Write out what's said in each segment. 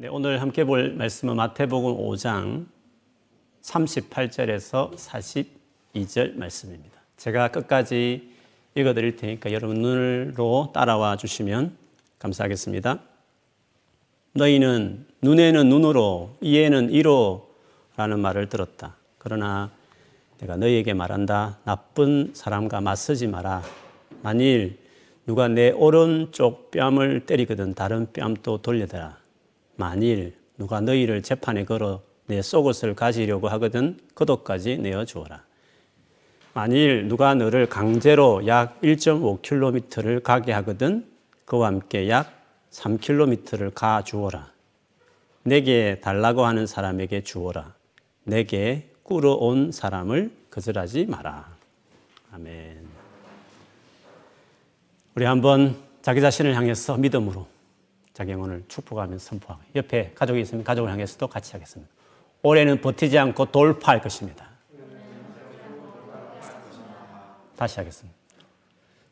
네, 오늘 함께 볼 말씀은 마태복음 5장 38절에서 42절 말씀입니다. 제가 끝까지 읽어 드릴 테니까 여러분 눈으로 따라와 주시면 감사하겠습니다. 너희는 눈에는 눈으로 이에는 이로 라는 말을 들었다. 그러나 내가 너희에게 말한다. 나쁜 사람과 맞서지 마라. 만일 누가 내 오른쪽 뺨을 때리거든 다른 뺨도 돌려대라. 만일 누가 너희를 재판에 걸어 내 속옷을 가지려고 하거든 그도까지 내어 주어라. 만일 누가 너를 강제로 약 1.5km를 가게 하거든 그와 함께 약 3km를 가 주어라. 내게 달라고 하는 사람에게 주어라. 내게 꾸러온 사람을 거절하지 마라. 아멘. 우리 한번 자기 자신을 향해서 믿음으로 자기 영혼을 축복하면서 선포하고 옆에 가족이 있으면 가족을 향해서도 같이 하겠습니다. 올해는 버티지 않고 돌파할 것입니다. 다시 하겠습니다.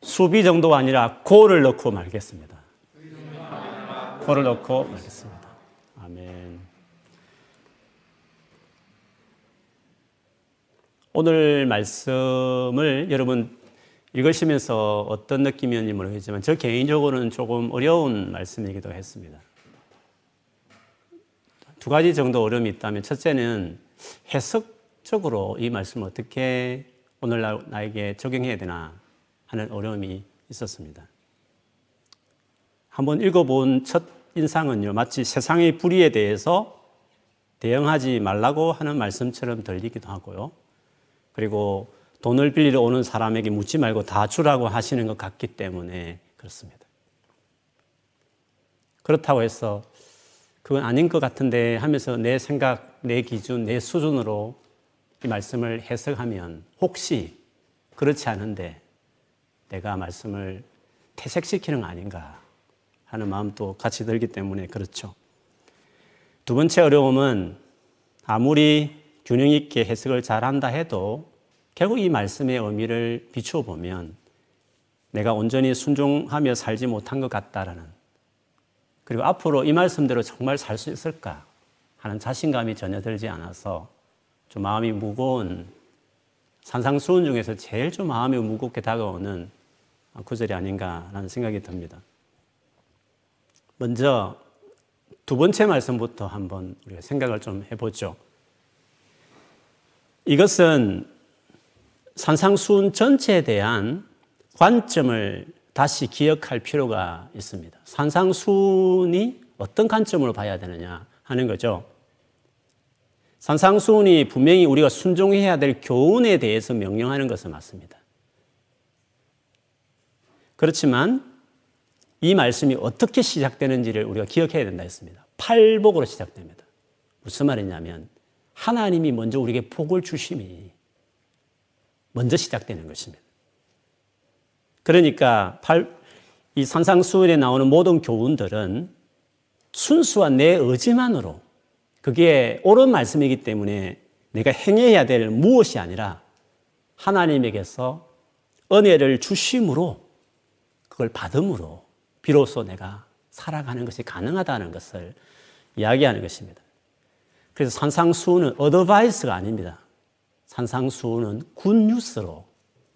수비 정도가 아니라 고를 넣고 말겠습니다. 고를 넣고 말겠습니다. 아멘. 오늘 말씀을 여러분 읽으시면서 어떤 느낌이었는지 모르겠지만 저 개인적으로는 조금 어려운 말씀이기도 했습니다. 두 가지 정도 어려움이 있다면 첫째는 해석적으로 이 말씀을 어떻게 오늘날 나에게 적용해야 되나 하는 어려움이 있었습니다. 한번 읽어본 첫 인상은요, 마치 세상의 불의에 대해서 대응하지 말라고 하는 말씀처럼 들리기도 하고요. 그리고 돈을 빌리러 오는 사람에게 묻지 말고 다 주라고 하시는 것 같기 때문에 그렇습니다. 그렇다고 해서 그건 아닌 것 같은데 하면서 내 생각, 내 기준, 내 수준으로 이 말씀을 해석하면 혹시 그렇지 않은데 내가 말씀을 퇴색시키는 거 아닌가 하는 마음도 같이 들기 때문에 그렇죠. 두 번째 어려움은 아무리 균형 있게 해석을 잘한다 해도 결국 이 말씀의 의미를 비추어 보면 내가 온전히 순종하며 살지 못한 것 같다라는 그리고 앞으로 이 말씀대로 정말 살 수 있을까 하는 자신감이 전혀 들지 않아서 좀 마음이 무거운 산상수훈 중에서 제일 좀 마음이 무겁게 다가오는 구절이 아닌가라는 생각이 듭니다. 먼저 두 번째 말씀부터 한번 우리가 생각을 좀 해보죠. 이것은 산상수훈 전체에 대한 관점을 다시 기억할 필요가 있습니다. 산상수훈이 어떤 관점으로 봐야 되느냐 하는 거죠. 산상수훈이 분명히 우리가 순종해야 될 교훈에 대해서 명령하는 것은 맞습니다. 그렇지만 이 말씀이 어떻게 시작되는지를 우리가 기억해야 된다 했습니다. 팔복으로 시작됩니다. 무슨 말이냐면 하나님이 먼저 우리에게 복을 주심이 먼저 시작되는 것입니다. 그러니까 이 산상수훈에 나오는 모든 교훈들은 순수한 내 의지만으로 그게 옳은 말씀이기 때문에 내가 행해야 될 무엇이 아니라 하나님에게서 은혜를 주심으로 그걸 받음으로 비로소 내가 살아가는 것이 가능하다는 것을 이야기하는 것입니다. 그래서 산상수훈은 advice가 아닙니다. 산상수훈은 good news로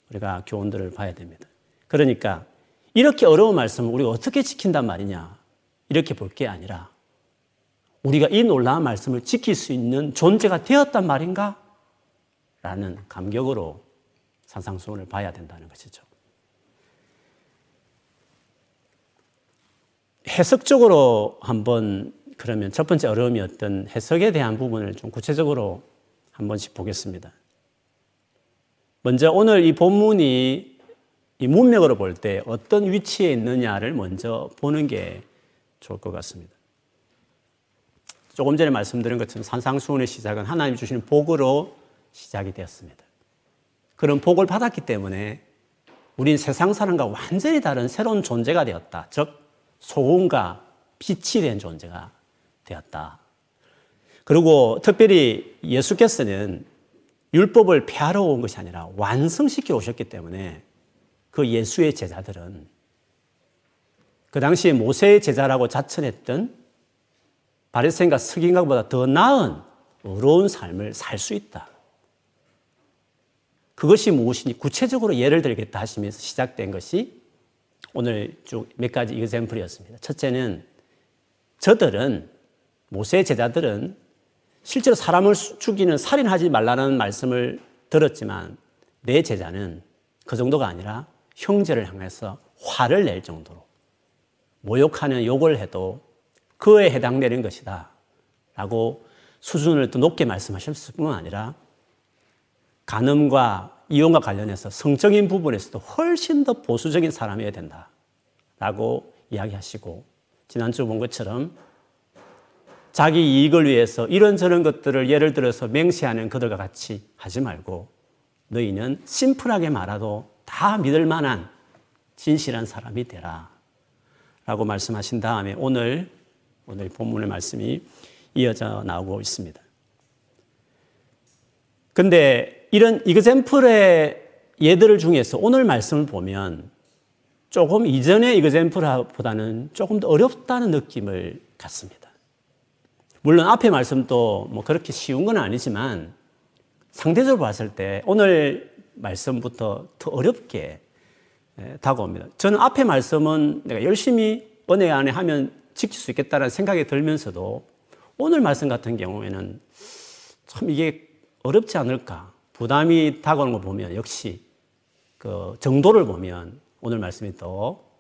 우리가 교훈들을 봐야 됩니다. 그러니까 이렇게 어려운 말씀을 우리가 어떻게 지킨단 말이냐 이렇게 볼 게 아니라 우리가 이 놀라운 말씀을 지킬 수 있는 존재가 되었단 말인가? 라는 감격으로 산상수훈을 봐야 된다는 것이죠. 해석적으로 한번 그러면 첫 번째 어려움이 어떤 해석에 대한 부분을 좀 구체적으로 한 번씩 보겠습니다. 먼저 오늘 이 본문이 이 문맥으로 볼 때 어떤 위치에 있느냐를 먼저 보는 게 좋을 것 같습니다. 조금 전에 말씀드린 것처럼 산상수훈의 시작은 하나님 주시는 복으로 시작이 되었습니다. 그런 복을 받았기 때문에 우린 세상 사람과 완전히 다른 새로운 존재가 되었다. 즉, 소금과 빛이 된 존재가 되었다. 그리고 특별히 예수께서는 율법을 폐하러 온 것이 아니라 완성시켜 오셨기 때문에 그 예수의 제자들은 그 당시에 모세의 제자라고 자천했던 바리새인과 서기관보다 더 나은 의로운 삶을 살 수 있다. 그것이 무엇이니 구체적으로 예를 들겠다 하시면서 시작된 것이 오늘 쭉 몇 가지 이그샘플이었습니다. 첫째는 저들은 모세 제자들은 실제로 사람을 죽이는 살인하지 말라는 말씀을 들었지만 내 제자는 그 정도가 아니라 형제를 향해서 화를 낼 정도로 모욕하는 욕을 해도 그에 해당되는 것이다. 라고 수준을 또 높게 말씀하셨을 뿐만 아니라 간음과 이혼과 관련해서 성적인 부분에서도 훨씬 더 보수적인 사람이어야 된다. 라고 이야기하시고 지난주 본 것처럼 자기 이익을 위해서 이런저런 것들을 예를 들어서 맹세하는 그들과 같이 하지 말고 너희는 심플하게 말아도 다 믿을 만한 진실한 사람이 되라. 라고 말씀하신 다음에 오늘, 오늘 본문의 말씀이 이어져 나오고 있습니다. 근데 이런 이그젠플의 예들을 중에서 오늘 말씀을 보면 조금 이전의 이그젠플보다는 조금 더 어렵다는 느낌을 갖습니다. 물론 앞에 말씀도 뭐 그렇게 쉬운 건 아니지만 상대적으로 봤을 때 오늘 말씀부터 더 어렵게 다가옵니다. 저는 앞에 말씀은 내가 열심히 은혜 안에 하면 지킬 수 있겠다는 생각이 들면서도 오늘 말씀 같은 경우에는 참 이게 어렵지 않을까. 부담이 다가오는 거 보면 역시 그 정도를 보면 오늘 말씀이 더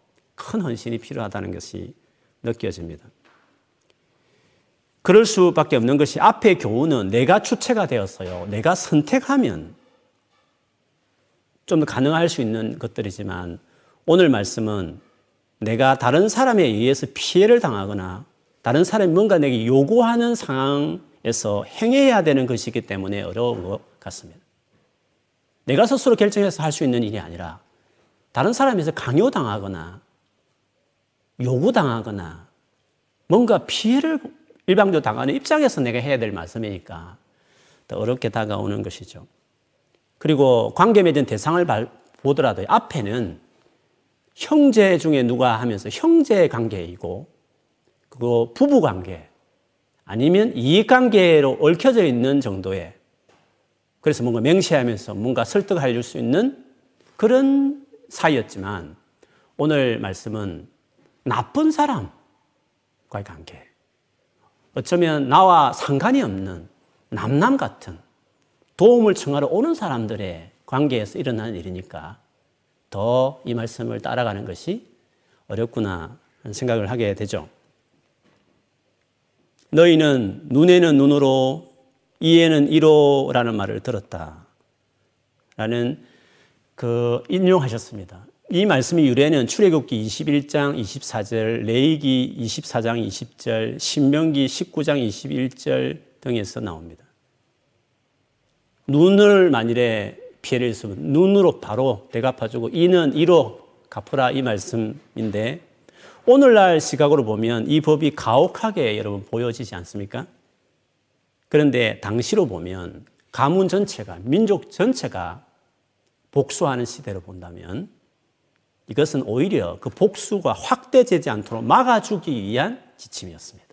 큰 헌신이 필요하다는 것이 느껴집니다. 그럴 수밖에 없는 것이 앞의 교훈은 내가 주체가 되었어요. 내가 선택하면 좀 더 가능할 수 있는 것들이지만 오늘 말씀은 내가 다른 사람에 의해서 피해를 당하거나 다른 사람이 뭔가 내게 요구하는 상황에서 행해야 되는 것이기 때문에 어려운 것 같습니다. 내가 스스로 결정해서 할 수 있는 일이 아니라 다른 사람에서 강요당하거나 요구당하거나 뭔가 피해를 일방적으로 당하는 입장에서 내가 해야 될 말씀이니까 더 어렵게 다가오는 것이죠. 그리고 관계 맺은 대상을 보더라도 앞에는 형제 중에 누가 하면서 형제 관계이고 그리고 부부 관계 아니면 이익 관계로 얽혀져 있는 정도의 그래서 뭔가 맹세하면서 뭔가 설득해 줄수 있는 그런 사이였지만 오늘 말씀은 나쁜 사람과의 관계. 어쩌면 나와 상관이 없는 남남 같은 도움을 청하러 오는 사람들의 관계에서 일어나는 일이니까 더 이 말씀을 따라가는 것이 어렵구나 하는 생각을 하게 되죠. 너희는 눈에는 눈으로 이에는 이로라는 말을 들었다. 라는 그 인용하셨습니다. 이 말씀의 유래는 출애굽기 21장 24절, 레이기 24장 20절, 신명기 19장 21절 등에서 나옵니다. 눈을 만일에 피해를 있으면 눈으로 바로 대갚아주고 이는 이로 갚으라 이 말씀인데 오늘날 시각으로 보면 이 법이 가혹하게 여러분 보여지지 않습니까? 그런데 당시로 보면 가문 전체가, 민족 전체가 복수하는 시대로 본다면 이것은 오히려 그 복수가 확대되지 않도록 막아주기 위한 지침이었습니다.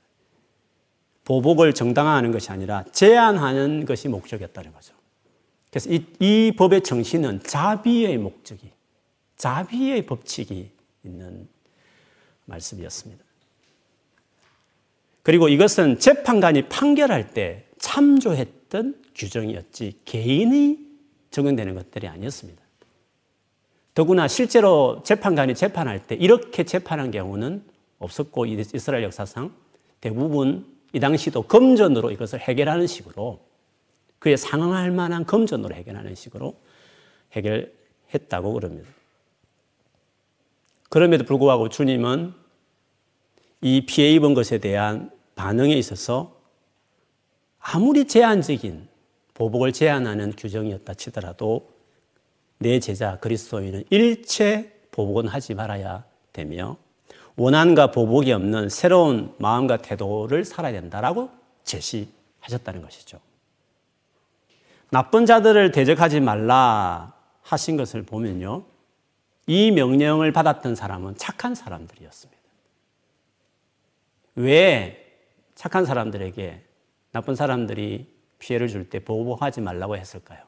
보복을 정당화하는 것이 아니라 제한하는 것이 목적이었다는 거죠. 그래서 이, 이 법의 정신은 자비의 목적이, 자비의 법칙이 있는 말씀이었습니다. 그리고 이것은 재판관이 판결할 때 참조했던 규정이었지 개인이 적용되는 것들이 아니었습니다. 더구나 실제로 재판관이 재판할 때 이렇게 재판한 경우는 없었고 이스라엘 역사상 대부분 이 당시도 금전으로 이것을 해결하는 식으로 그에 상응할 만한 금전으로 해결하는 식으로 해결했다고 그럽니다. 그럼에도 불구하고 주님은 이 피해 입은 것에 대한 반응에 있어서 아무리 제한적인 보복을 제한하는 규정이었다 치더라도 내 제자 그리스도인은 일체 보복은 하지 말아야 되며 원한과 보복이 없는 새로운 마음과 태도를 살아야 된다라고 제시하셨다는 것이죠. 나쁜 자들을 대적하지 말라 하신 것을 보면요. 이 명령을 받았던 사람은 착한 사람들이었습니다. 왜 착한 사람들에게 나쁜 사람들이 피해를 줄 때 보복하지 말라고 했을까요?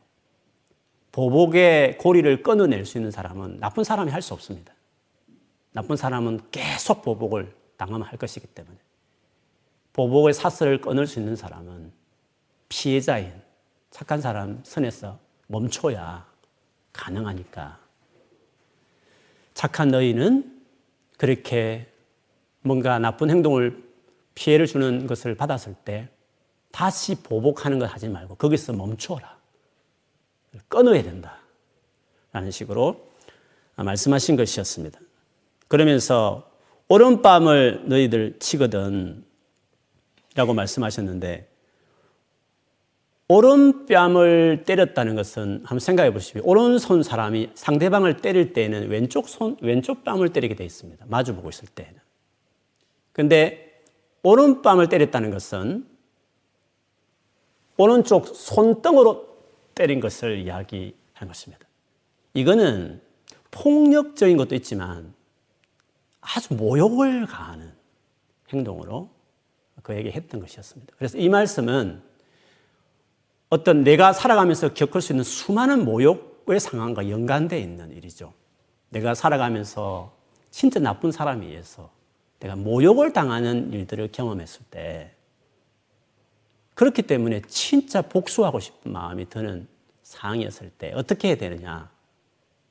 보복의 고리를 끊어낼 수 있는 사람은 나쁜 사람이 할 수 없습니다. 나쁜 사람은 계속 보복을 당하면 할 것이기 때문에 보복의 사슬을 끊을 수 있는 사람은 피해자인 착한 사람 선에서 멈춰야 가능하니까 착한 너희는 그렇게 뭔가 나쁜 행동을 피해를 주는 것을 받았을 때 다시 보복하는 걸 하지 말고 거기서 멈춰라. 끊어야 된다. 라는 식으로 말씀하신 것이었습니다. 그러면서 오른밤을 너희들 치거든 라고 말씀하셨는데 오른뺨을 때렸다는 것은 한번 생각해 보십시오. 오른손 사람이 상대방을 때릴 때는 왼쪽 손, 왼쪽 뺨을 때리게 되어 있습니다. 마주 보고 있을 때는. 근데 오른뺨을 때렸다는 것은 오른쪽 손등으로 때린 것을 이야기하는 것입니다. 이거는 폭력적인 것도 있지만 아주 모욕을 가하는 행동으로 그에게 했던 것이었습니다. 그래서 이 말씀은 어떤 내가 살아가면서 겪을 수 있는 수많은 모욕의 상황과 연관되어 있는 일이죠. 내가 살아가면서 진짜 나쁜 사람에 의해서 내가 모욕을 당하는 일들을 경험했을 때 그렇기 때문에 진짜 복수하고 싶은 마음이 드는 상황이었을 때 어떻게 해야 되느냐.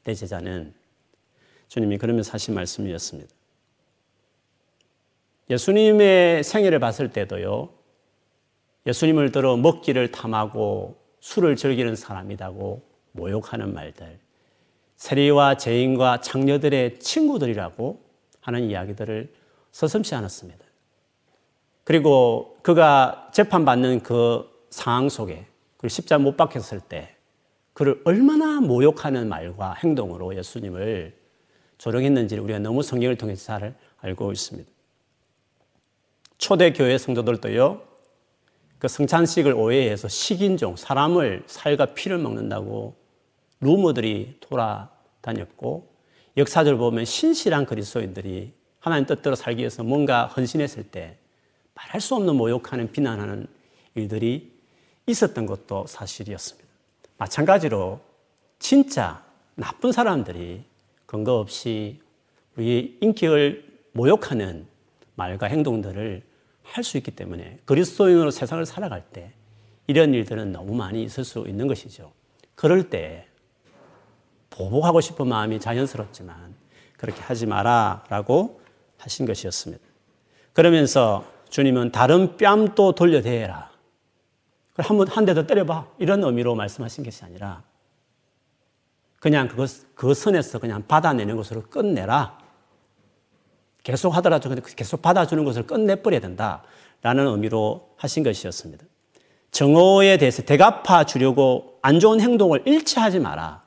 내 제자는 주님이 그러면서 하신 말씀이었습니다. 예수님의 생애를 봤을 때도요, 예수님을 들어 먹기를 탐하고 술을 즐기는 사람이라고 모욕하는 말들, 세리와 죄인과 장녀들의 친구들이라고 하는 이야기들을 서슴지 않았습니다. 그리고 그가 재판받는 그 상황 속에 그리고 십자 못 박혔을 때 그를 얼마나 모욕하는 말과 행동으로 예수님을 조롱했는지를 우리가 너무 성경을 통해서 잘 알고 있습니다. 초대교회 성도들도요, 그 성찬식을 오해해서 식인종, 사람을 살과 피를 먹는다고 루머들이 돌아다녔고, 역사를 보면 신실한 그리스도인들이 하나님 뜻대로 살기 위해서 뭔가 헌신했을 때 말할 수 없는 모욕하는 비난하는 일들이 있었던 것도 사실이었습니다. 마찬가지로 진짜 나쁜 사람들이 근거 없이 우리 인격을 모욕하는 말과 행동들을 할 수 있기 때문에 그리스도인으로 세상을 살아갈 때 이런 일들은 너무 많이 있을 수 있는 것이죠. 그럴 때 보복하고 싶은 마음이 자연스럽지만 그렇게 하지 마라 라고 하신 것이었습니다. 그러면서 주님은 다른 뺨도 돌려대라. 한번 한 대 더 때려봐. 이런 의미로 말씀하신 것이 아니라 그냥 그것, 그 선에서 그냥 받아내는 것으로 끝내라. 계속 하더라도 계속 받아주는 것을 끝내버려야 된다 라는 의미로 하신 것이었습니다. 정오에 대해서 대갚아 주려고 안 좋은 행동을 일치하지 마라.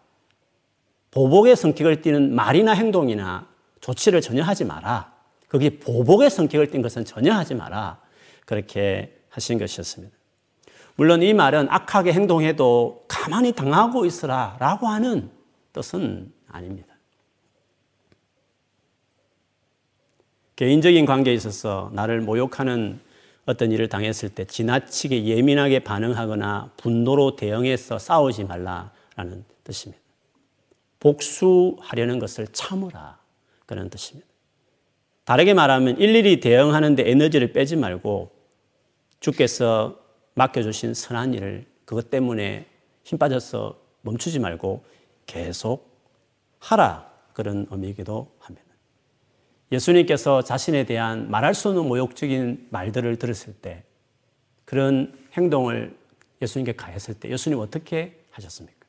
보복의 성격을 띠는 말이나 행동이나 조치를 전혀 하지 마라. 거기에 보복의 성격을 띈 것은 전혀 하지 마라. 그렇게 하신 것이었습니다. 물론 이 말은 악하게 행동해도 가만히 당하고 있으라 라고 하는 뜻은 아닙니다. 개인적인 관계에 있어서 나를 모욕하는 어떤 일을 당했을 때 지나치게 예민하게 반응하거나 분노로 대응해서 싸우지 말라라는 뜻입니다. 복수하려는 것을 참으라. 그런 뜻입니다. 다르게 말하면 일일이 대응하는데 에너지를 빼지 말고 주께서 맡겨주신 선한 일을 그것 때문에 힘 빠져서 멈추지 말고 계속 하라. 그런 의미이기도 합니다. 예수님께서 자신에 대한 말할 수 없는 모욕적인 말들을 들었을 때 그런 행동을 예수님께 가했을 때 예수님 어떻게 하셨습니까?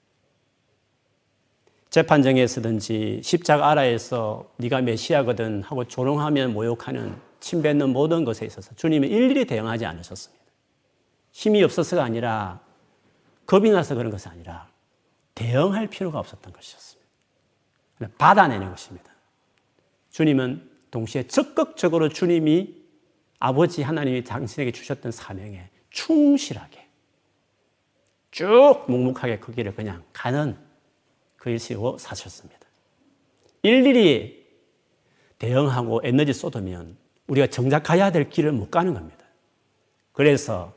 재판정에 서든지 십자가 아라에서 네가 메시아거든 하고 조롱하면 모욕하는 침뱉는 모든 것에 있어서 주님은 일일이 대응하지 않으셨습니다. 힘이 없어서가 아니라 겁이 나서 그런 것이 아니라 대응할 필요가 없었던 것이었습니다. 받아내는 것입니다. 주님은 동시에 적극적으로 주님이 아버지 하나님이 당신에게 주셨던 사명에 충실하게 쭉 묵묵하게 그 길을 그냥 가는 그 일시고 사셨습니다. 일일이 대응하고 에너지 쏟으면 우리가 정작 가야 될 길을 못 가는 겁니다. 그래서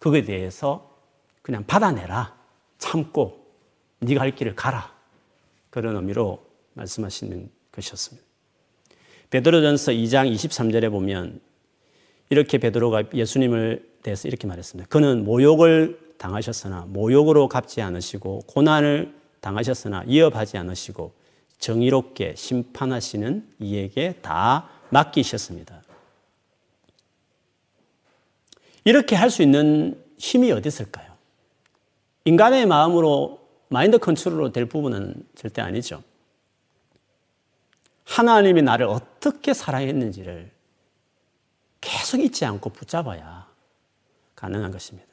그거에 대해서 그냥 받아내라. 참고 네가 할 길을 가라. 그런 의미로 말씀하시는 것이었습니다. 베드로전서 2장 23절에 보면 이렇게 베드로가 예수님을 대해서 이렇게 말했습니다. 그는 모욕을 당하셨으나 모욕으로 갚지 않으시고 고난을 당하셨으나 이어하지 않으시고 정의롭게 심판하시는 이에게 다 맡기셨습니다. 이렇게 할 수 있는 힘이 어디 있을까요? 인간의 마음으로 마인드 컨트롤로 될 부분은 절대 아니죠. 하나님이 나를 어떻게 사랑했는지를 계속 잊지 않고 붙잡아야 가능한 것입니다.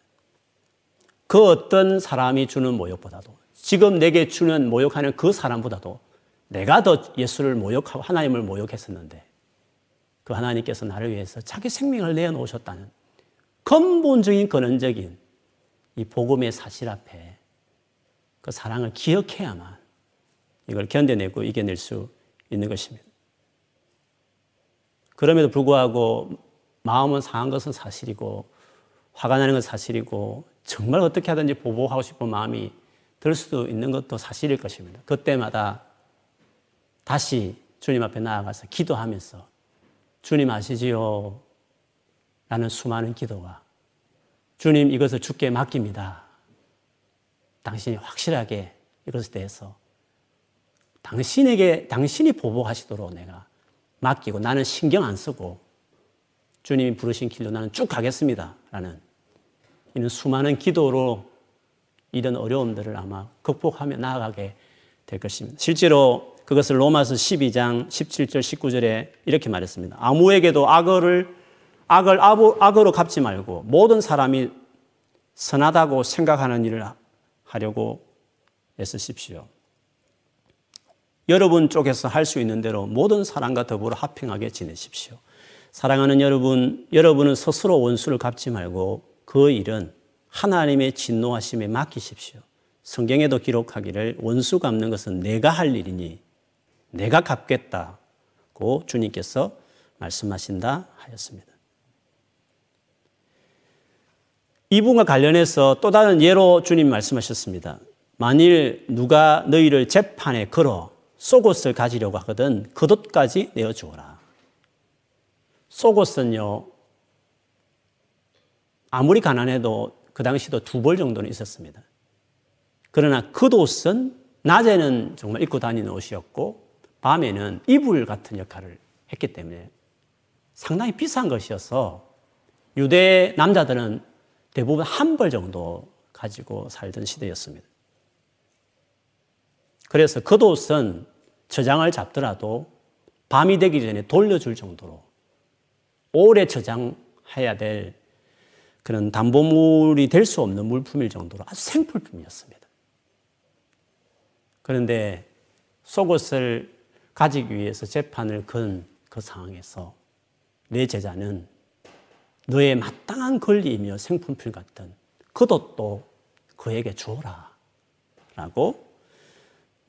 그 어떤 사람이 주는 모욕보다도 지금 내게 주는 모욕하는 그 사람보다도 내가 더 예수를 모욕하고 하나님을 모욕했었는데 그 하나님께서 나를 위해서 자기 생명을 내어놓으셨다는 근본적인 근원적인 이 복음의 사실 앞에 그 사랑을 기억해야만 이걸 견뎌내고 이겨낼 수 있는 것입니다. 그럼에도 불구하고 마음은 상한 것은 사실이고 화가 나는 건 사실이고 정말 어떻게 하든지 보복하고 싶은 마음이 들 수도 있는 것도 사실일 것입니다. 그때마다 다시 주님 앞에 나아가서 기도하면서 주님 아시지요? 라는 수많은 기도가 주님 이것을 주께 맡깁니다. 당신이 확실하게 이것에 대해서 당신에게 당신이 보복하시도록 내가 맡기고 나는 신경 안 쓰고 주님이 부르신 길로 나는 쭉 가겠습니다. 라는 이는 수많은 기도로 이런 어려움들을 아마 극복하며 나아가게 될 것입니다. 실제로 그것을 로마서 12장 17절 19절에 이렇게 말했습니다. 아무에게도 악을 악을 악으로 갚지 말고 모든 사람이 선하다고 생각하는 일을 하려고 애쓰십시오. 여러분 쪽에서 할 수 있는 대로 모든 사람과 더불어 화평하게 지내십시오. 사랑하는 여러분, 여러분은 스스로 원수를 갚지 말고 그 일은 하나님의 진노하심에 맡기십시오. 성경에도 기록하기를 원수 갚는 것은 내가 할 일이니 내가 갚겠다고 주님께서 말씀하신다 하였습니다. 이 부분과 관련해서 또 다른 예로 주님 말씀하셨습니다. 만일 누가 너희를 재판에 걸어 속옷을 가지려고 하거든 겉옷까지 내어주어라. 속옷은요, 아무리 가난해도 그 당시도 두 벌 정도는 있었습니다. 그러나 겉옷은 낮에는 정말 입고 다니는 옷이었고 밤에는 이불 같은 역할을 했기 때문에 상당히 비싼 것이어서 유대 남자들은 대부분 한 벌 정도 가지고 살던 시대였습니다. 그래서 겉옷은 저장을 잡더라도 밤이 되기 전에 돌려줄 정도로 오래 저장해야 될 그런 담보물이 될 수 없는 물품일 정도로 아주 생필품이었습니다. 그런데 속옷을 가지기 위해서 재판을 건 그 상황에서 내 제자는 너의 마땅한 권리이며 생품필 같은 겉옷도 그에게 주어라. 라고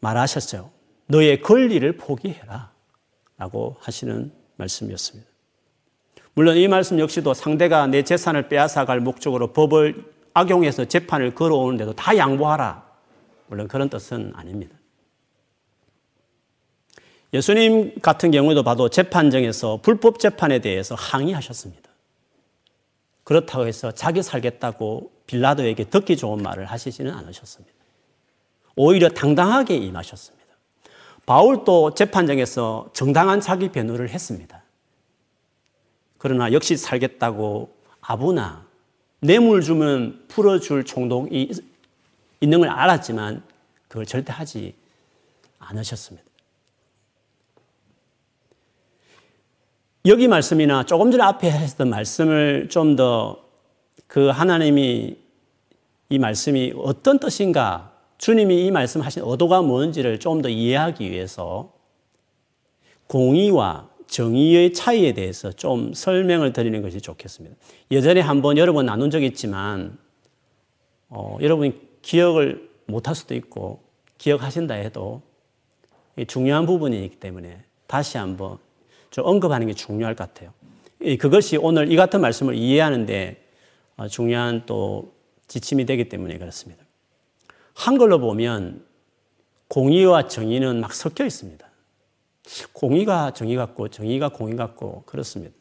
말하셨어요. 너의 권리를 포기해라. 라고 하시는 말씀이었습니다. 물론 이 말씀 역시도 상대가 내 재산을 빼앗아갈 목적으로 법을 악용해서 재판을 걸어오는데도 다 양보하라. 물론 그런 뜻은 아닙니다. 예수님 같은 경우도 봐도 재판정에서 불법 재판에 대해서 항의하셨습니다. 그렇다고 해서 자기 살겠다고 빌라도에게 듣기 좋은 말을 하시지는 않으셨습니다. 오히려 당당하게 임하셨습니다. 바울도 재판정에서 정당한 자기 변호를 했습니다. 그러나 역시 살겠다고 아부나 뇌물 주면 풀어줄冲동이 있는 걸 알았지만 그걸 절대 하지 않으셨습니다. 여기 말씀이나 조금 전에 앞에 했던 말씀을 좀 더 그 하나님이 이 말씀이 어떤 뜻인가 주님이 이 말씀하신 의도가 뭔지를 좀 더 이해하기 위해서 공의와 정의의 차이에 대해서 좀 설명을 드리는 것이 좋겠습니다. 예전에 한번 여러 번 나눈 적이 있지만 어, 여러분이 기억을 못할 수도 있고 기억하신다 해도 중요한 부분이기 때문에 다시 한번 좀 언급하는 게 중요할 것 같아요. 그것이 오늘 이 같은 말씀을 이해하는데 어, 중요한 또 지침이 되기 때문에 그렇습니다. 한글로 보면 공의와 정의는 막 섞여 있습니다. 공의가 정의 같고 정의가 공의 같고 그렇습니다.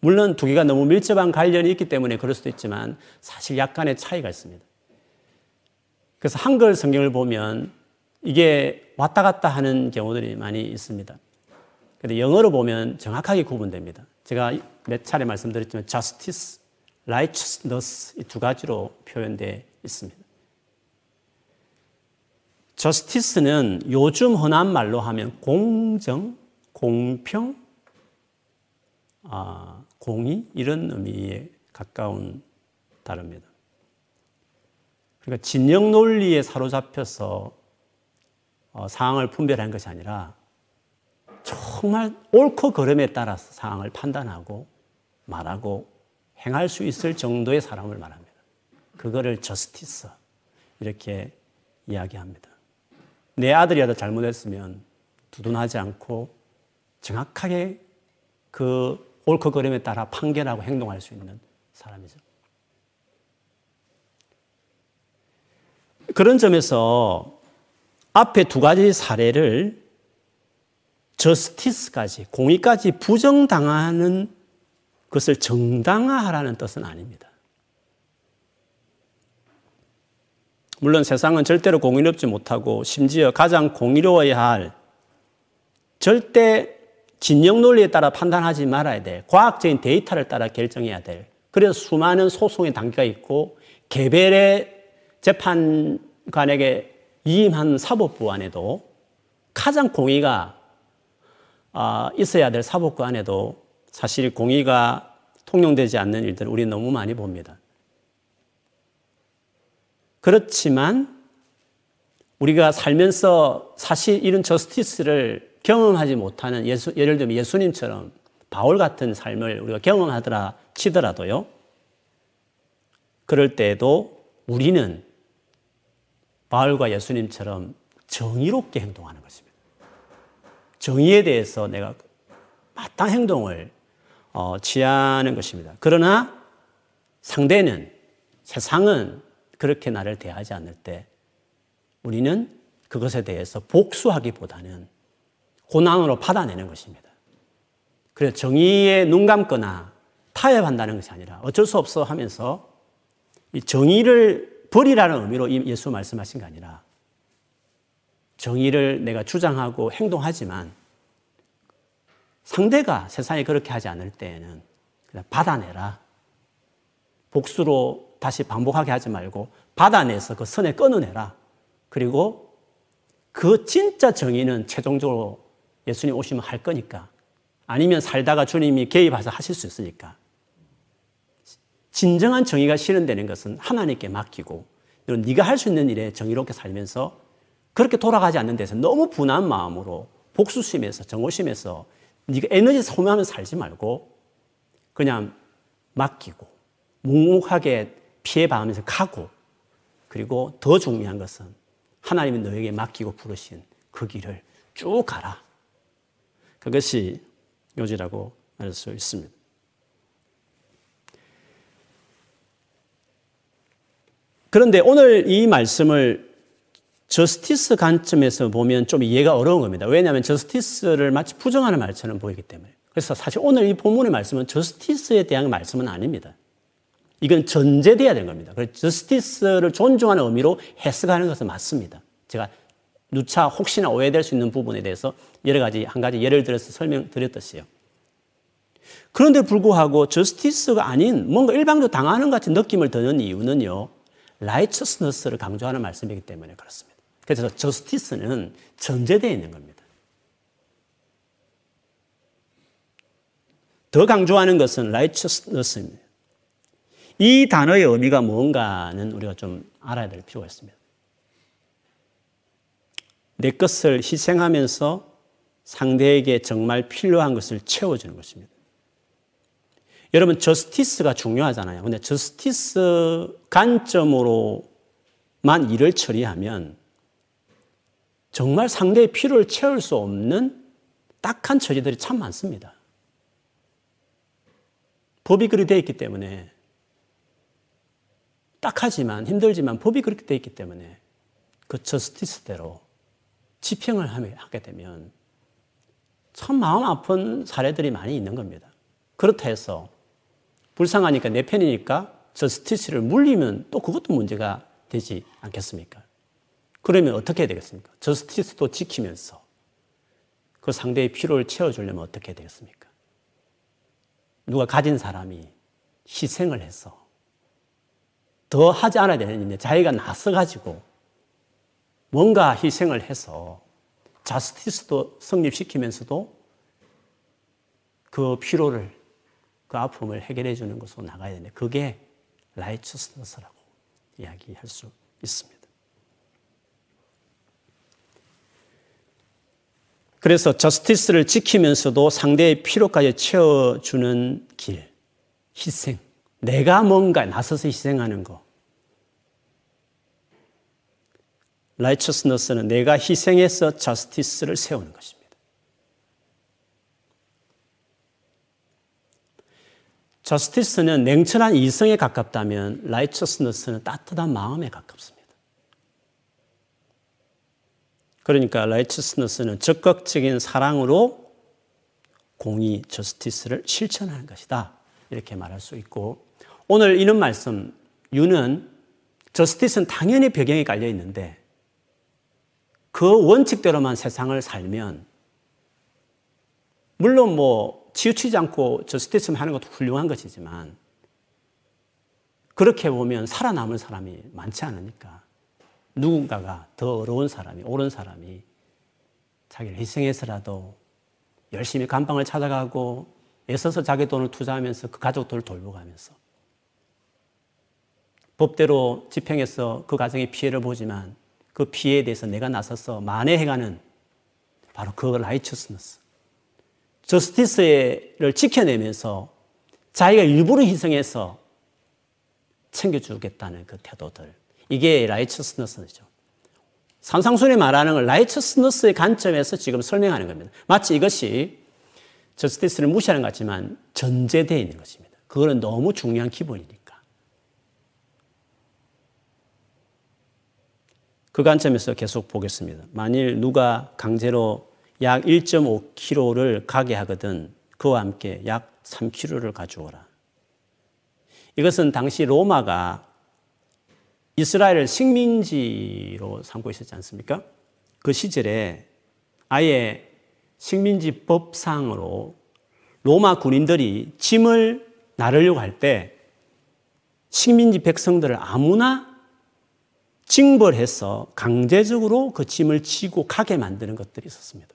물론 두 개가 너무 밀접한 관련이 있기 때문에 그럴 수도 있지만 사실 약간의 차이가 있습니다. 그래서 한글 성경을 보면 이게 왔다 갔다 하는 경우들이 많이 있습니다. 근데 영어로 보면 정확하게 구분됩니다. 제가 몇 차례 말씀드렸지만 justice, righteousness 이 두 가지로 표현되어 있습니다. Justice는 요즘 흔한 말로 하면 공정, 공평, 아, 공의 이런 의미에 가까운 단어입니다. 그러니까 진영 논리에 사로잡혀서 어, 상황을 분별한 것이 아니라 정말 옳고 그름에 따라서 상황을 판단하고 말하고 행할 수 있을 정도의 사람을 말합니다. 그거를 저스티스 이렇게 이야기합니다. 내 아들이라도 잘못했으면 두둔하지 않고 정확하게 그 옳고 그름에 따라 판결하고 행동할 수 있는 사람이죠. 그런 점에서 앞에 두 가지 사례를 저스티스까지, 공의까지 부정당하는 것을 정당화하라는 뜻은 아닙니다. 물론 세상은 절대로 공의롭지 못하고 심지어 가장 공의로워야 할 절대 진영 논리에 따라 판단하지 말아야 될 과학적인 데이터를 따라 결정해야 될 그래서 수많은 소송의 단계가 있고 개별의 재판관에게 위임한 사법부 안에도 가장 공의가 아, 있어야 될 사법부 안에도 사실 공의가 통용되지 않는 일들을 우리 너무 많이 봅니다. 그렇지만 우리가 살면서 사실 이런 저스티스를 경험하지 못하는 예수, 예를 들면 예수님처럼 바울 같은 삶을 우리가 경험하더라 치더라도요. 그럴 때에도 우리는 바울과 예수님처럼 정의롭게 행동하는 것입니다. 정의에 대해서 내가 마땅 행동을 어, 취하는 것입니다. 그러나 상대는 세상은 그렇게 나를 대하지 않을 때 우리는 그것에 대해서 복수하기보다는 고난으로 받아내는 것입니다. 그래서 정의에 눈 감거나 타협한다는 것이 아니라 어쩔 수 없어 하면서 이 정의를 버리라는 의미로 예수 말씀하신 게 아니라 정의를 내가 주장하고 행동하지만 상대가 세상에 그렇게 하지 않을 때에는 받아내라. 복수로 다시 반복하게 하지 말고 받아내서 그 선에 끊어내라. 그리고 그 진짜 정의는 최종적으로 예수님 오시면 할 거니까 아니면 살다가 주님이 개입해서 하실 수 있으니까 진정한 정의가 실현되는 것은 하나님께 맡기고 네가 할 수 있는 일에 정의롭게 살면서 그렇게 돌아가지 않는 데서 너무 분한 마음으로 복수심에서 정오심에서 네가 에너지 소모하면 살지 말고 그냥 맡기고 묵묵하게 피해봐가면서 가고 그리고 더 중요한 것은 하나님이 너에게 맡기고 부르신 그 길을 쭉 가라. 그것이 요지라고 할 수 있습니다. 그런데 오늘 이 말씀을 저스티스 관점에서 보면 좀 이해가 어려운 겁니다. 왜냐하면 저스티스를 마치 부정하는 말처럼 보이기 때문에. 그래서 사실 오늘 이 본문의 말씀은 저스티스에 대한 말씀은 아닙니다. 이건 전제돼야 되는 겁니다. 그래서 저스티스를 존중하는 의미로 해석하는 것은 맞습니다. 제가 누차 혹시나 오해될 수 있는 부분에 대해서 여러 가지 한 가지 예를 들어서 설명드렸듯이요. 그런데 불구하고 저스티스가 아닌 뭔가 일방적으로 당하는 같은 느낌을 드는 이유는요. 라이처스너스를 강조하는 말씀이기 때문에 그렇습니다. 그래서 저스티스는 전제되어 있는 겁니다. 더 강조하는 것은 라이처스너스입니다. 이 단어의 의미가 뭔가는 우리가 좀 알아야 될 필요가 있습니다. 내 것을 희생하면서 상대에게 정말 필요한 것을 채워주는 것입니다. 여러분, 저스티스가 중요하잖아요. 근데 저스티스 관점으로만 일을 처리하면 정말 상대의 필요를 채울 수 없는 딱한 처지들이 참 많습니다. 법이 그렇게 되어 있기 때문에 딱하지만 힘들지만 법이 그렇게 되어 있기 때문에 그 저스티스대로 집행을 하게 되면 참 마음 아픈 사례들이 많이 있는 겁니다. 그렇다 해서 불쌍하니까 내 편이니까 저스티스를 물리면 또 그것도 문제가 되지 않겠습니까? 그러면 어떻게 해야 되겠습니까? 저스티스도 지키면서 그 상대의 필요를 채워주려면 어떻게 해야 되겠습니까? 누가 가진 사람이 희생을 해서 더 하지 않아야 되는데 자기가 나서가지고 뭔가 희생을 해서 자스티스도 성립시키면서도 그 피로를 그 아픔을 해결해 주는 것으로 나가야 되는데 그게 라이처스너스라고 이야기할 수 있습니다. 그래서 저스티스를 지키면서도 상대의 필요까지 채워주는 길, 희생. 내가 뭔가 나서서 희생하는 거. 라이처스너스는 내가 희생해서 저스티스를 세우는 것입니다. 저스티스는 냉철한 이성에 가깝다면 라이처스너스는 따뜻한 마음에 가깝습니다. 그러니까 라이처스너스는 적극적인 사랑으로 공의 저스티스를 실천하는 것이다. 이렇게 말할 수 있고 오늘 이런 말씀 유는 저스티스는 당연히 배경에 깔려 있는데 그 원칙대로만 세상을 살면 물론 뭐 치우치지 않고 저스티스만 하는 것도 훌륭한 것이지만 그렇게 보면 살아남을 사람이 많지 않으니까 누군가가 더 어려운 사람이, 옳은 사람이 자기를 희생해서라도 열심히 감방을 찾아가고 애써서 자기 돈을 투자하면서 그 가족들을 돌보가면서 법대로 집행해서 그 가정의 피해를 보지만 그 피해에 대해서 내가 나서서 만회해가는 바로 그 라이처스너스. 저스티스를 지켜내면서 자기가 일부러 희생해서 챙겨주겠다는 그 태도들. 이게 라이처스너스죠. 산상순이 말하는 걸 라이처스너스의 관점에서 지금 설명하는 겁니다. 마치 이것이 저스티스를 무시하는 것 같지만 전제되어 있는 것입니다. 그거는 너무 중요한 기본이니까. 그 관점에서 계속 보겠습니다. 만일 누가 강제로 약 1.5kg를 가게 하거든 그와 함께 약 3kg를 가져오라. 이것은 당시 로마가 이스라엘을 식민지로 삼고 있었지 않습니까? 그 시절에 아예 식민지 법상으로 로마 군인들이 짐을 나르려고 할 때 식민지 백성들을 아무나 징벌해서 강제적으로 그 짐을 지고 가게 만드는 것들이 있었습니다.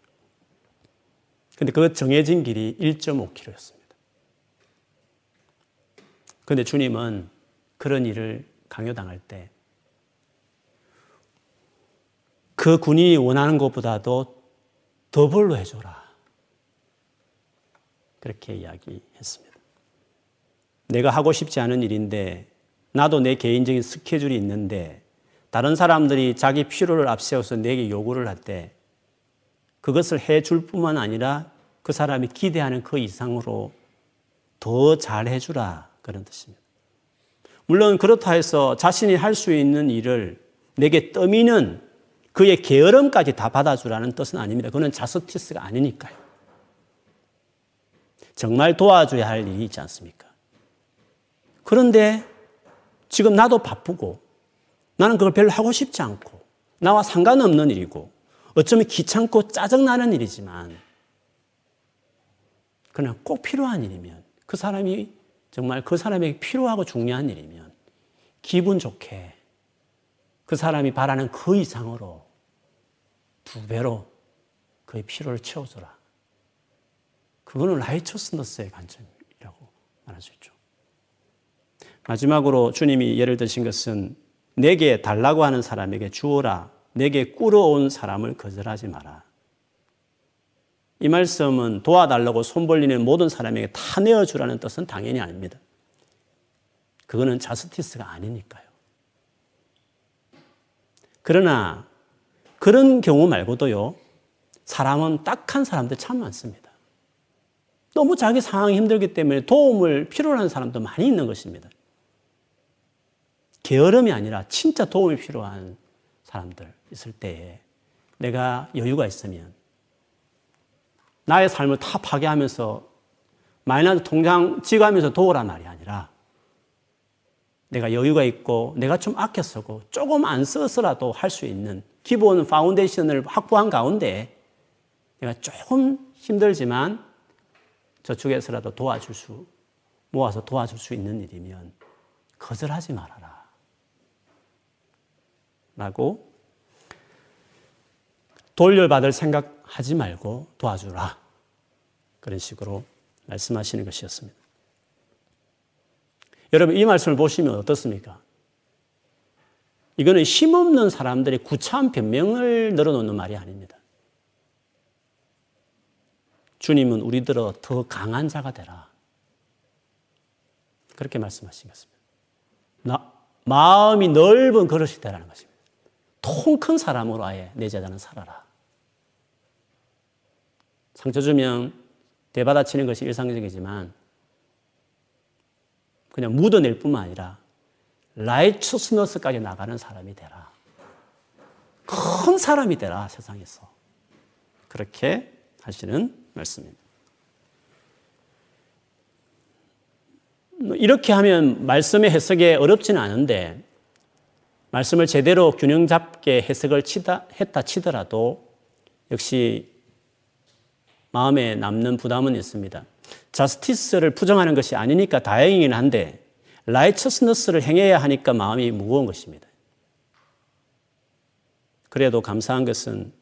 근데 그 정해진 길이 1.5km였습니다. 근데 주님은 그런 일을 강요당할 때 그 군인이 원하는 것보다도 더블로 해줘라. 그렇게 이야기했습니다. 내가 하고 싶지 않은 일인데 나도 내 개인적인 스케줄이 있는데 다른 사람들이 자기 필요를 앞세워서 내게 요구를 할 때 그것을 해줄 뿐만 아니라 그 사람이 기대하는 그 이상으로 더 잘 해주라. 그런 뜻입니다. 물론 그렇다 해서 자신이 할 수 있는 일을 내게 떠미는 그의 게으름까지 다 받아주라는 뜻은 아닙니다. 그는 자스티스가 아니니까요. 정말 도와줘야 할 일이 있지 않습니까? 그런데 지금 나도 바쁘고 나는 그걸 별로 하고 싶지 않고 나와 상관없는 일이고 어쩌면 귀찮고 짜증나는 일이지만 그냥 꼭 필요한 일이면 그 사람이 정말 그 사람에게 필요하고 중요한 일이면 기분 좋게 그 사람이 바라는 그 이상으로 두 배로 그의 필요를 채워줘라. 그거는 라이처스너스의 관점이라고 말할 수 있죠. 마지막으로 주님이 예를 드신 것은 내게 달라고 하는 사람에게 주어라. 내게 꾸러온 사람을 거절하지 마라. 이 말씀은 도와달라고 손 벌리는 모든 사람에게 다 내어주라는 뜻은 당연히 아닙니다. 그거는 자스티스가 아니니까요. 그러나 그런 경우 말고도요, 사람은 딱한 사람들 참 많습니다. 너무 자기 상황이 힘들기 때문에 도움을 필요로 하는 사람도 많이 있는 것입니다. 게으름이 아니라 진짜 도움이 필요한 사람들 있을 때에 내가 여유가 있으면 나의 삶을 다 파괴하면서 마이너스 통장 추가하면서 도우란 말이 아니라 내가 여유가 있고 내가 좀 아껴 쓰고 조금 안 써서라도 할 수 있는 기본 foundation을 확보한 가운데 내가 조금 힘들지만 저쪽에서라도 도와줄 수, 모아서 도와줄 수 있는 일이면 거절하지 말아라. 라고 돌려받을 생각하지 말고 도와주라. 그런 식으로 말씀하시는 것이었습니다. 여러분, 이 말씀을 보시면 어떻습니까? 이거는 힘없는 사람들의 구차한 변명을 늘어놓는 말이 아닙니다. 주님은 우리들어 더 강한 자가 되라. 그렇게 말씀하신 것입니다. 나, 마음이 넓은 그릇이 되라는 것입니다. 통 큰 사람으로 아예 내 제자는 살아라. 상처 주면 대받아치는 것이 일상적이지만 그냥 묻어낼 뿐만 아니라 라이처스너스까지 나가는 사람이 되라. 큰 사람이 되라, 세상에서. 그렇게 하시는 말씀입니다. 이렇게 하면 말씀의 해석에 어렵지는 않은데, 말씀을 제대로 균형 잡게 해석을 치다, 했다 치더라도 역시 마음에 남는 부담은 있습니다. 자스티스를 부정하는 것이 아니니까 다행이긴 한데, 라이처스너스를 행해야 하니까 마음이 무거운 것입니다. 그래도 감사한 것은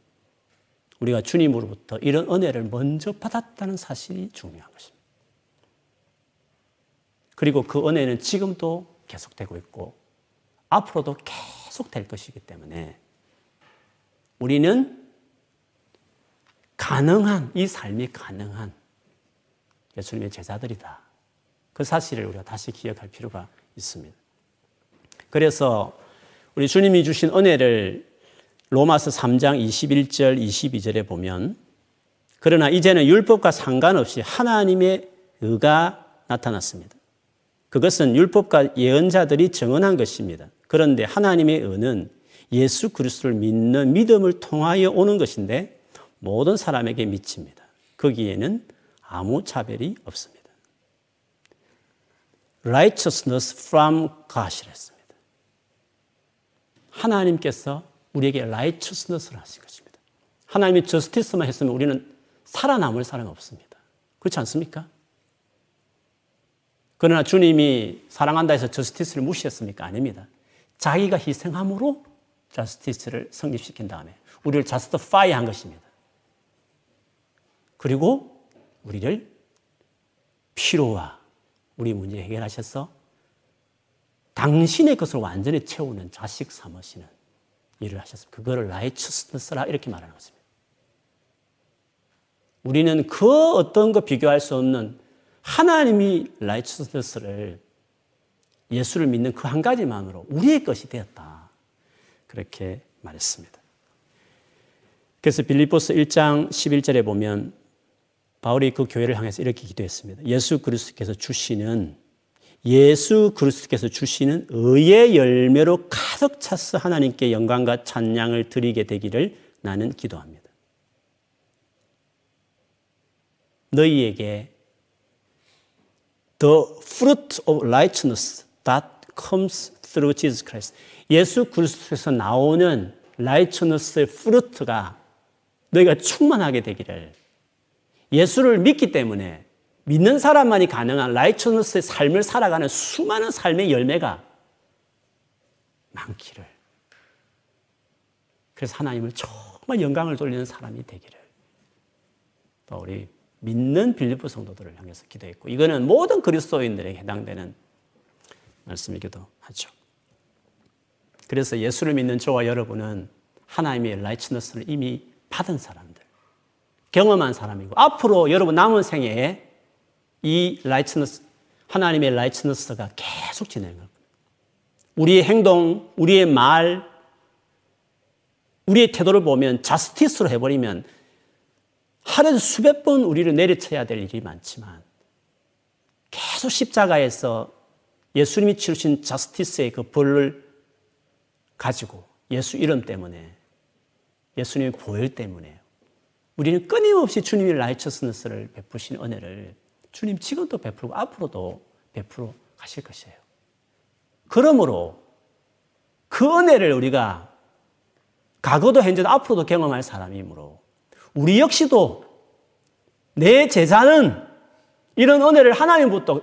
우리가 주님으로부터 이런 은혜를 먼저 받았다는 사실이 중요한 것입니다. 그리고 그 은혜는 지금도 계속되고 있고 앞으로도 계속 될 것이기 때문에 우리는 가능한, 이 삶이 가능한 예수님의 제자들이다. 그 사실을 우리가 다시 기억할 필요가 있습니다. 그래서 우리 주님이 주신 은혜를 로마서 3장 21절, 22절에 보면 그러나 이제는 율법과 상관없이 하나님의 의가 나타났습니다. 그것은 율법과 예언자들이 정언한 것입니다. 그런데 하나님의 의는 예수 그리스도를 믿는 믿음을 통하여 오는 것인데 모든 사람에게 미칩니다. 거기에는 아무 차별이 없습니다. righteousness from God이랬습니다. 하나님께서 우리에게 righteousness를 하신 것입니다. 하나님이 justice만 했으면 우리는 살아남을 사람이 없습니다. 그렇지 않습니까? 그러나 주님이 사랑한다 해서 justice를 무시했습니까? 아닙니다. 자기가 희생함으로 justice를 성립시킨 다음에 우리를 justify 한 것입니다. 그리고 우리를 피로와 우리 문제 해결하셔서 당신의 것을 완전히 채우는 자식 삼으시는 일을 하셨습니다. 그거를 라이처스너스라 이렇게 말하는 것입니다. 우리는 그 어떤 것 비교할 수 없는 하나님이 라이처스너스를 예수를 믿는 그 한 가지만으로 우리의 것이 되었다. 그렇게 말했습니다. 그래서 빌리포스 1장 11절에 보면 바울이 그 교회를 향해서 이렇게 기도했습니다. 예수 그리스도께서 주시는 예수 그리스도께서 주시는 의의 열매로 가득 차서 하나님께 영광과 찬양을 드리게 되기를 나는 기도합니다. 너희에게 the fruit of righteousness that comes through Jesus Christ. 예수 그리스도에서 나오는 righteousness의 fruit가 너희가 충만하게 되기를 예수를 믿기 때문에 믿는 사람만이 가능한 라이처너스의 삶을 살아가는 수많은 삶의 열매가 많기를. 그래서 하나님을 정말 영광을 돌리는 사람이 되기를. 또 우리 믿는 빌리프 성도들을 향해서 기도했고, 이거는 모든 그리스도인들에게 해당되는 말씀이기도 하죠. 그래서 예수를 믿는 저와 여러분은 하나님의 라이처너스를 이미 받은 사람들. 경험한 사람이고 앞으로 여러분 남은 생애에 이 라이트너스 하나님의 라이트너스가 계속 진행할 겁니다. 우리의 행동, 우리의 말, 우리의 태도를 보면 자스티스로 해버리면 하루에 수백 번 우리를 내리쳐야 될 일이 많지만 계속 십자가에서 예수님이 치르신 자스티스의 그 벌을 가지고 예수 이름 때문에 예수님의 보혈 때문에 우리는 끊임없이 주님이 라이처스너스를 베푸신 은혜를 주님 지금도 베풀고 앞으로도 베풀어 가실 것이에요. 그러므로 그 은혜를 우리가 과거도 현재도 앞으로도 경험할 사람이므로 우리 역시도 내 제자는 이런 은혜를 하나님부터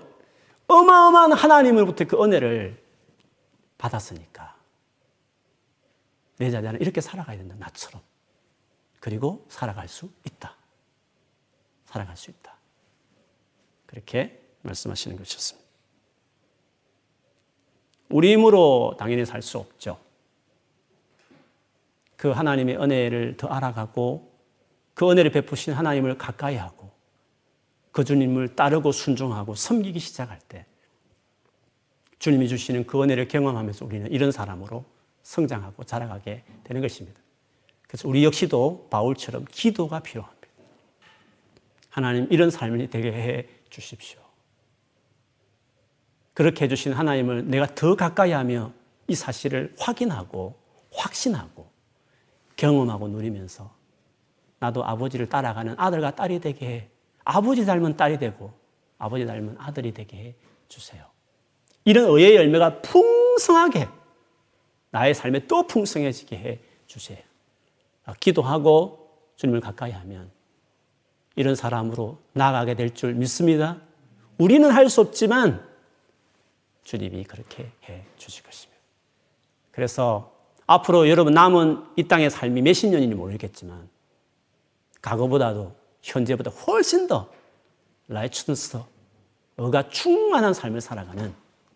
어마어마한 하나님으로부터 그 은혜를 받았으니까 내 자녀는 이렇게 살아가야 된다. 나처럼. 그리고 살아갈 수 있다. 살아갈 수 있다. 그렇게 말씀하시는 것이었습니다. 우리 힘으로 당연히 살 수 없죠. 그 하나님의 은혜를 더 알아가고 그 은혜를 베푸신 하나님을 가까이 하고 그 주님을 따르고 순종하고 섬기기 시작할 때 주님이 주시는 그 은혜를 경험하면서 우리는 이런 사람으로 성장하고 자라가게 되는 것입니다. 그래서 우리 역시도 바울처럼 기도가 필요합니다. 하나님 이런 삶이 되게 해 주십시오. 그렇게 해주신 하나님을 내가 더 가까이 하며 이 사실을 확인하고 확신하고 경험하고 누리면서 나도 아버지를 따라가는 아들과 딸이 되게 해. 아버지 닮은 딸이 되고 아버지 닮은 아들이 되게 해 주세요. 이런 의의 열매가 풍성하게 나의 삶에 또 풍성해지게 해 주세요. 기도하고 주님을 가까이 하면 이런 사람으로 나가게 될 줄 믿습니다. 우리는 할 수 없지만 주님이 그렇게 해 주실 것입니다. 그래서 앞으로 여러분 남은 이 땅의 삶이 몇십 년인지 모르겠지만 과거보다도 현재보다 훨씬 더 라이츠너스 어가 충만한 삶을 살아가는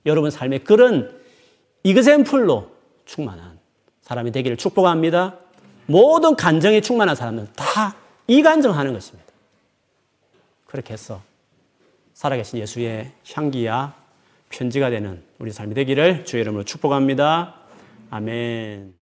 여러분 삶의 그런 이그샘플로 충만한 사람이 되기를 축복합니다. 모든 간정이 충만한 사람은 다 이간정하는 것입니다. 그렇게 해서 살아계신 예수의 향기야 편지가 되는 우리 삶이 되기를 주의 이름으로 축복합니다. 아멘.